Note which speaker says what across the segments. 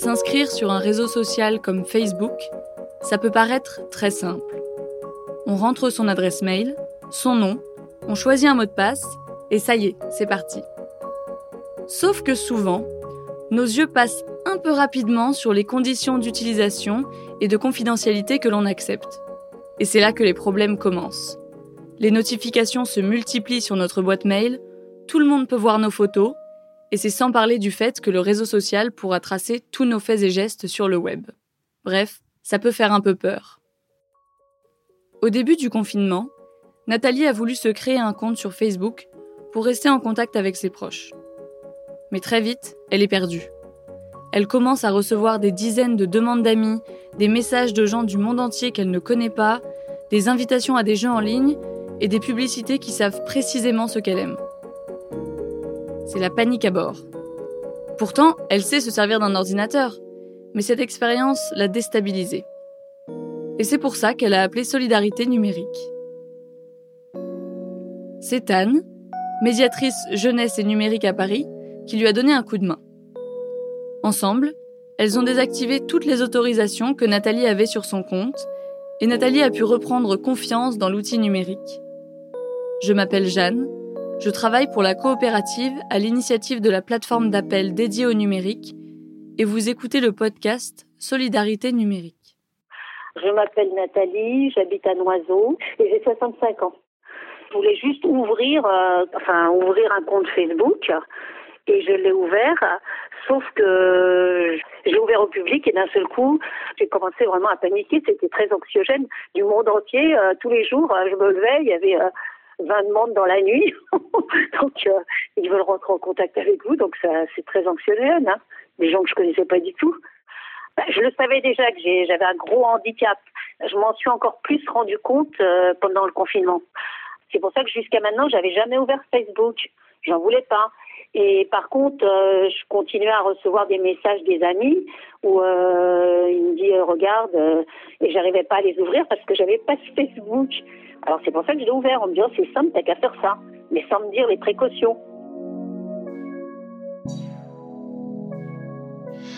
Speaker 1: S'inscrire sur un réseau social comme Facebook, ça peut paraître très simple. On rentre son adresse mail, son nom, on choisit un mot de passe, et ça y est, c'est parti. Sauf que souvent, nos yeux passent un peu rapidement sur les conditions d'utilisation et de confidentialité que l'on accepte. Et c'est là que les problèmes commencent. Les notifications se multiplient sur notre boîte mail, tout le monde peut voir nos photos, et c'est sans parler du fait que le réseau social pourra tracer tous nos faits et gestes sur le web. Bref, ça peut faire un peu peur. Au début du confinement, Nathalie a voulu se créer un compte sur Facebook pour rester en contact avec ses proches. Mais très vite, elle est perdue. Elle commence à recevoir des dizaines de demandes d'amis, des messages de gens du monde entier qu'elle ne connaît pas, des invitations à des jeux en ligne et des publicités qui savent précisément ce qu'elle aime. C'est la panique à bord. Pourtant, elle sait se servir d'un ordinateur, mais cette expérience l'a déstabilisée. Et c'est pour ça qu'elle a appelé Solidarité numérique. C'est Anne, médiatrice jeunesse et numérique à Paris, qui lui a donné un coup de main. Ensemble, elles ont désactivé toutes les autorisations que Nathalie avait sur son compte, et Nathalie a pu reprendre confiance dans l'outil numérique. Je m'appelle Jeanne, je travaille pour la coopérative à l'initiative de la plateforme d'appel dédiée au numérique, et vous écoutez le podcast Solidarité numérique.
Speaker 2: Je m'appelle Nathalie, j'habite à Noiseau et j'ai 65 ans. Je voulais juste ouvrir, euh, enfin ouvrir un compte Facebook et je l'ai ouvert, sauf que j'ai ouvert au public et d'un seul coup, j'ai commencé vraiment à paniquer, c'était très anxiogène du monde entier. Euh, tous les jours, euh, je me levais, il y avait 20 euh, demandes dans la nuit, donc ils veulent rentrer en contact avec vous, donc ça c'est très anxiogène, hein. des gens que je connaissais pas du tout. Bah, je le savais déjà que j'avais un gros handicap. Je m'en suis encore plus rendu compte pendant le confinement. C'est pour ça que jusqu'à maintenant, j'avais jamais ouvert Facebook. J'en voulais pas. Et par contre, euh, je continuais à recevoir des messages des amis où euh, ils me disent euh, regarde et j'arrivais pas à les ouvrir parce que j'avais pas Facebook. Alors c'est pour ça que je l'ai ouvert en me disant c'est simple, t'as qu'à faire ça, mais sans me dire les précautions.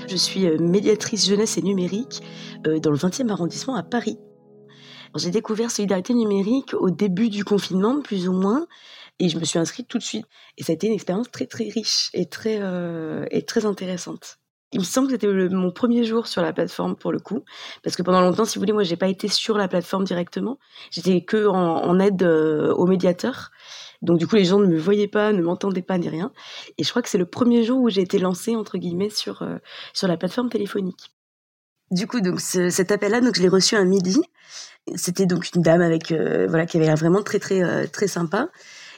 Speaker 3: Je suis médiatrice jeunesse et numérique dans le 20e arrondissement à Paris. J'ai découvert Solidarité numérique au début du confinement, plus ou moins. Et je me suis inscrite tout de suite. Et ça a été une expérience très riche et très, euh, et très intéressante. Il me semble que c'était mon premier jour sur la plateforme pour le coup, parce que pendant longtemps, si vous voulez, moi j'ai pas été sur la plateforme directement. J'étais que en, aide euh, au médiateur. Donc du coup, les gens ne me voyaient pas, ne m'entendaient pas ni rien. Et je crois que c'est le premier jour où j'ai été lancée entre guillemets sur euh, sur la plateforme téléphonique. Du coup, donc cet appel-là, donc je l'ai reçu un midi. C'était donc une dame avec voilà qui avait l'air vraiment très très très sympa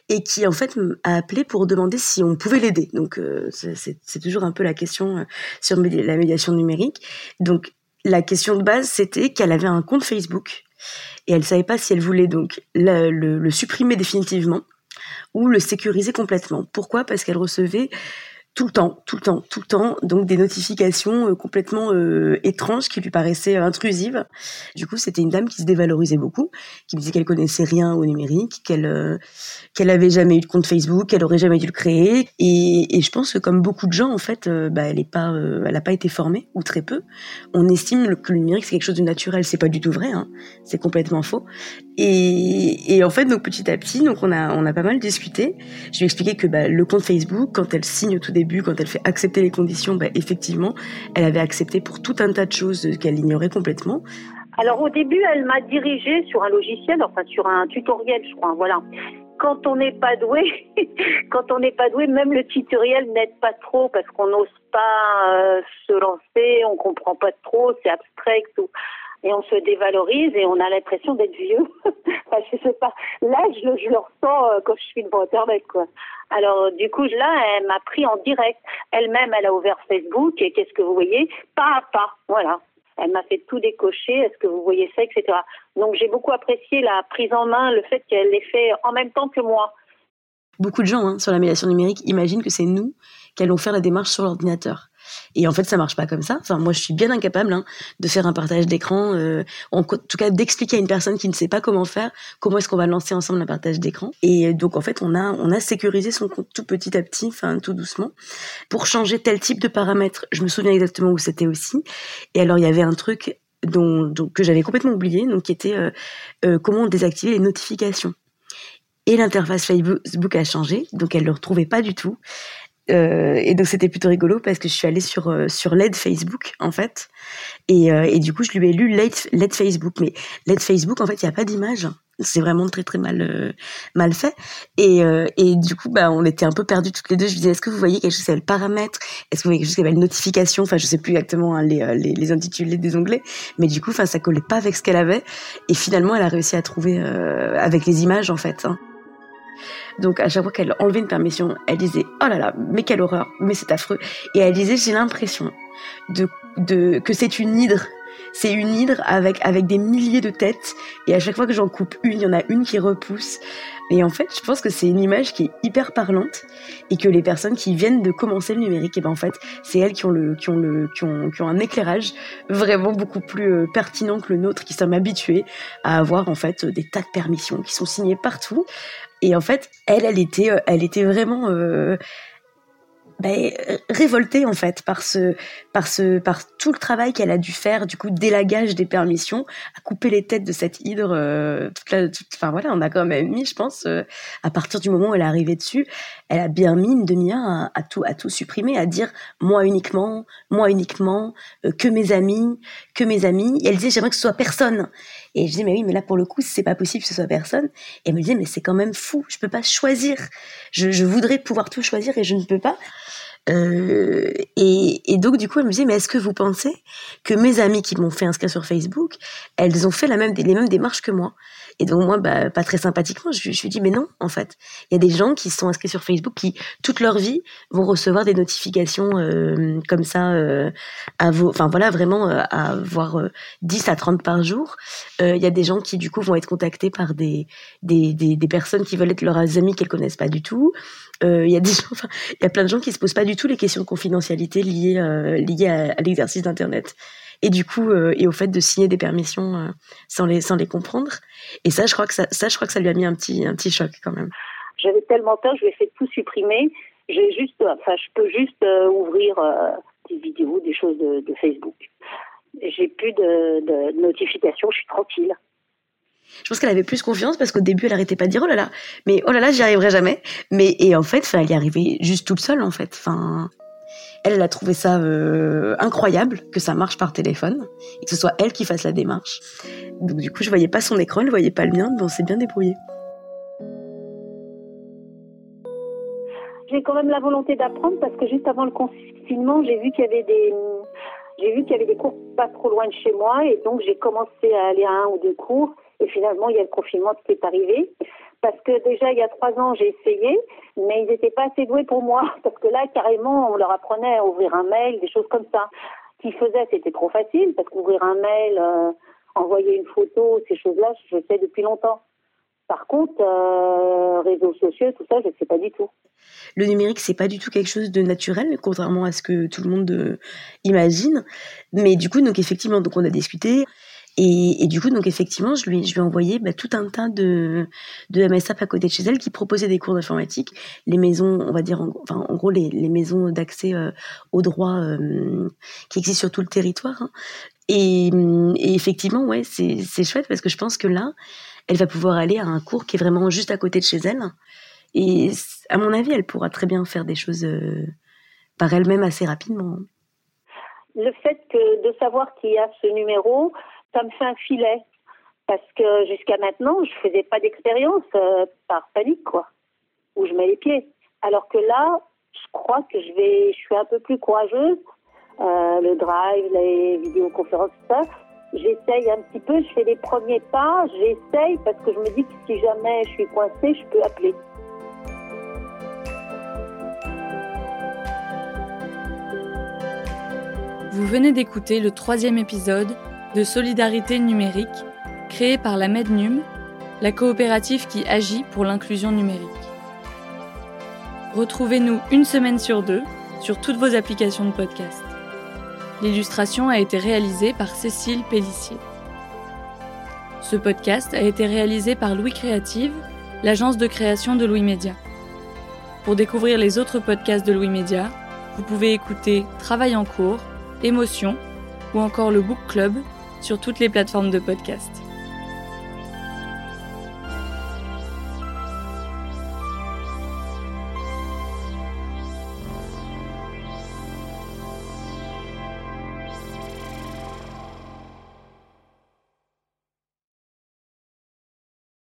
Speaker 3: et qui en fait a appelé pour demander si on pouvait l'aider. Donc euh, c'est toujours un peu la question euh, sur la médiation numérique. Donc la question de base c'était qu'elle avait un compte Facebook et elle savait pas si elle voulait donc le supprimer définitivement ou le sécuriser complètement. Pourquoi? Parce qu'elle recevait tout le temps, tout le temps, tout le temps, donc des notifications euh, complètement euh, étranges qui lui paraissaient euh, intrusives. Du coup, c'était une dame qui se dévalorisait beaucoup, qui me disait qu'elle connaissait rien au numérique, qu'elle qu'elle avait jamais eu de compte Facebook, qu'elle aurait jamais dû le créer. Et, je pense que comme beaucoup de gens, en fait, bah, elle est pas, elle a pas été formée ou très peu. On estime que le numérique c'est quelque chose de naturel, c'est pas du tout vrai, hein. c'est complètement faux. Et, et, en fait, donc petit à petit, donc on a on a pas mal discuté. Je lui ai expliqué que bah, le compte Facebook, quand elle signe tout début, quand elle fait accepter les conditions, bah, effectivement, elle avait accepté pour tout un tas de choses qu'elle ignorait complètement.
Speaker 2: Alors au début, elle m'a dirigée sur un logiciel, enfin sur un tutoriel, je crois. Voilà. Quand on n'est pas doué, quand on n'est pas doué, même le tutoriel n'aide pas trop parce qu'on n'ose pas euh, se lancer, on comprend pas trop, c'est abstrait, et on se dévalorise et on a l'impression d'être vieux. enfin, je sais pas. Là, je, le ressens euh, quand je suis devant Internet, quoi. Alors, du coup, là, elle m'a pris en direct. Elle-même, elle a ouvert Facebook et qu'est-ce que vous voyez? Pas à pas, voilà. Elle m'a fait tout décocher. Est-ce que vous voyez ça, etc. Donc, j'ai beaucoup apprécié la prise en main, le fait qu'elle l'ait fait en même temps que moi.
Speaker 3: Beaucoup de gens hein, sur la médiation numérique imaginent que c'est nous qui allons faire la démarche sur l'ordinateur. Et en fait, ça marche pas comme ça. Enfin, moi, je suis bien incapable hein, de faire un partage d'écran, euh, en tout cas d'expliquer à une personne qui ne sait pas comment faire, comment est-ce qu'on va lancer ensemble un partage d'écran. Et donc, en fait, on a, on a sécurisé son compte tout petit à petit, tout doucement, pour changer tel type de paramètres. Je me souviens exactement où c'était aussi. Et alors, il y avait un truc dont, que j'avais complètement oublié, donc qui était euh, euh, comment désactiver les notifications. Et l'interface Facebook a changé, donc elle ne le retrouvait pas du tout. Euh, et donc c'était plutôt rigolo parce que je suis allée sur euh, sur l'aide Facebook en fait. Et, euh, et du coup je lui ai lu l'aide Facebook. Mais l'aide Facebook en fait il y a pas d'image. C'est vraiment très très mal euh, mal fait. Et et du coup bah on était un peu perdus toutes les deux. Je lui disais est-ce que vous voyez quelque chose qui s'appelle paramètres est-ce que vous voyez quelque chose qui s'appelle notification? Enfin je sais plus exactement hein, les, les, les intitulés des onglets. Mais du coup enfin ça collait pas avec ce qu'elle avait. Et finalement elle a réussi à trouver avec les images en fait hein. Donc à chaque fois qu'elle enlevait une permission, elle disait oh là là, mais quelle horreur, mais c'est affreux. Et elle disait j'ai l'impression de, de que c'est une hydre. C'est une hydre avec avec des milliers de têtes et à chaque fois que j'en coupe une, il y en a une qui repousse. Et en fait, je pense que c'est une image qui est hyper parlante et que les personnes qui viennent de commencer le numérique, et eh ben en fait, c'est elles qui ont le qui ont le qui ont, qui ont un éclairage vraiment beaucoup plus euh, pertinent que le nôtre, qui sommes habitués à avoir en fait des tas de permissions qui sont signées partout et en fait, elle, elle était, euh, elle était vraiment euh, ben, révoltée en fait par ce, par ce, par tout le travail qu'elle a dû faire, du coup, d'élagage des permissions, à couper les têtes de cette hydre. Euh, enfin voilà, on a quand même mis, je pense, euh, à partir du moment où elle est arrivée dessus, elle a bien mis une demi-heure à, tout, à tout supprimer, à dire moi uniquement, moi uniquement, que mes amis, que mes amis. Et elle disait j'aimerais que ce soit personne. Et je dis, mais oui, mais là, pour le coup, c'est pas possible que ce soit personne. Et elle me disait, mais c'est quand même fou, je peux pas choisir. Je voudrais pouvoir tout choisir et je ne peux pas. Euh, et, donc du coup, elle me disait, mais est-ce que vous pensez que mes amies qui m'ont fait inscrire sur Facebook, elles ont fait la même, les mêmes démarches que moi? Et donc moi, bah, pas très sympathiquement, je, je lui dis mais non, en fait, il y a des gens qui sont inscrits sur Facebook qui toute leur vie vont recevoir des notifications euh, comme ça, euh, enfin voilà, vraiment euh, à avoir 10 à 30 par jour. Il y a des gens qui du coup vont être contactés par des des, des, personnes qui veulent être leurs amis qu'elles connaissent pas du tout. Il y a y a plein de gens qui se posent pas du tout les questions de confidentialité liées liées à l'exercice d'internet et du coup euh, et au fait de signer des permissions euh, sans les sans les comprendre. Et ça je crois que ça, ça je crois que ça lui a mis un petit un petit choc quand même.
Speaker 2: J'avais tellement peur je vais fait tout supprimer. J'ai juste enfin je peux juste euh, ouvrir des vidéos des choses de, de Facebook. J'ai plus de, de notifications je suis tranquille.
Speaker 3: Je pense qu'elle avait plus confiance parce qu'au début elle arrêtait pas de dire oh là là. Mais oh là là j'y arriverai jamais. Mais et en fait elle y arrivait juste toute seule en fait. Enfin elle, a trouvé ça euh, incroyable que ça marche par téléphone et que ce soit elle qui fasse la démarche. Donc du coup, je voyais pas son écran, elle voyait pas le mien, mais on s'est bien débrouillé.
Speaker 2: J'ai quand même la volonté d'apprendre parce que juste avant le confinement, j'ai vu qu'il y avait des j'ai vu qu'il y avait des cours pas trop loin de chez moi et donc j'ai commencé à aller à un ou deux cours et finalement il y a le confinement qui est arrivé parce que déjà il y a trois ans j'ai essayé, mais ils n'étaient pas assez doués pour moi parce que là carrément on leur apprenait à ouvrir un mail, des choses comme ça. Ce qu'ils faisaient c'était trop facile parce qu'ouvrir un mail, euh, envoyer une photo, ces choses-là je sais depuis longtemps. Par contre, euh, réseaux sociaux, tout ça, je ne sais pas du tout.
Speaker 3: Le numérique, c'est pas du tout quelque chose de naturel, contrairement à ce que tout le monde euh, imagine. Mais du coup, donc effectivement, donc on a discuté. Et, du coup, donc effectivement, je lui, ai envoyé bah, tout un tas de, de MSAP à côté de chez elle qui proposaient des cours d'informatique. Les maisons, on va dire, en, enfin, en gros, les, les maisons d'accès euh, aux droits euh, qui existent sur tout le territoire. Hein. Et, effectivement, ouais, c'est chouette parce que je pense que là, elle va pouvoir aller à un cours qui est vraiment juste à côté de chez elle. Et à mon avis, elle pourra très bien faire des choses euh, par elle-même assez rapidement.
Speaker 2: Le fait de savoir qu'il y a ce numéro, ça me fait un filet. Parce que jusqu'à maintenant, je faisais pas d'expérience euh, par panique, quoi, où je mets les pieds. Alors que là, je crois que je vais, je suis un peu plus courageuse. Euh, le drive, les vidéoconférences, tout ça. J'essaye un petit peu, je fais les premiers pas, j'essaye parce que je me dis que si jamais je suis coincée, je peux appeler.
Speaker 1: Vous venez d'écouter le troisième épisode de solidarité numérique créée par la Mednum, la coopérative qui agit pour l'inclusion numérique. Retrouvez-nous une semaine sur deux sur toutes vos applications de podcast. L'illustration a été réalisée par Cécile Pellissier. Ce podcast a été réalisé par Louis Créative, l'agence de création de Louis Média. Pour découvrir les autres podcasts de Louis Média, vous pouvez écouter Travail en cours, Émotion ou encore le Book Club sur toutes les plateformes de podcast.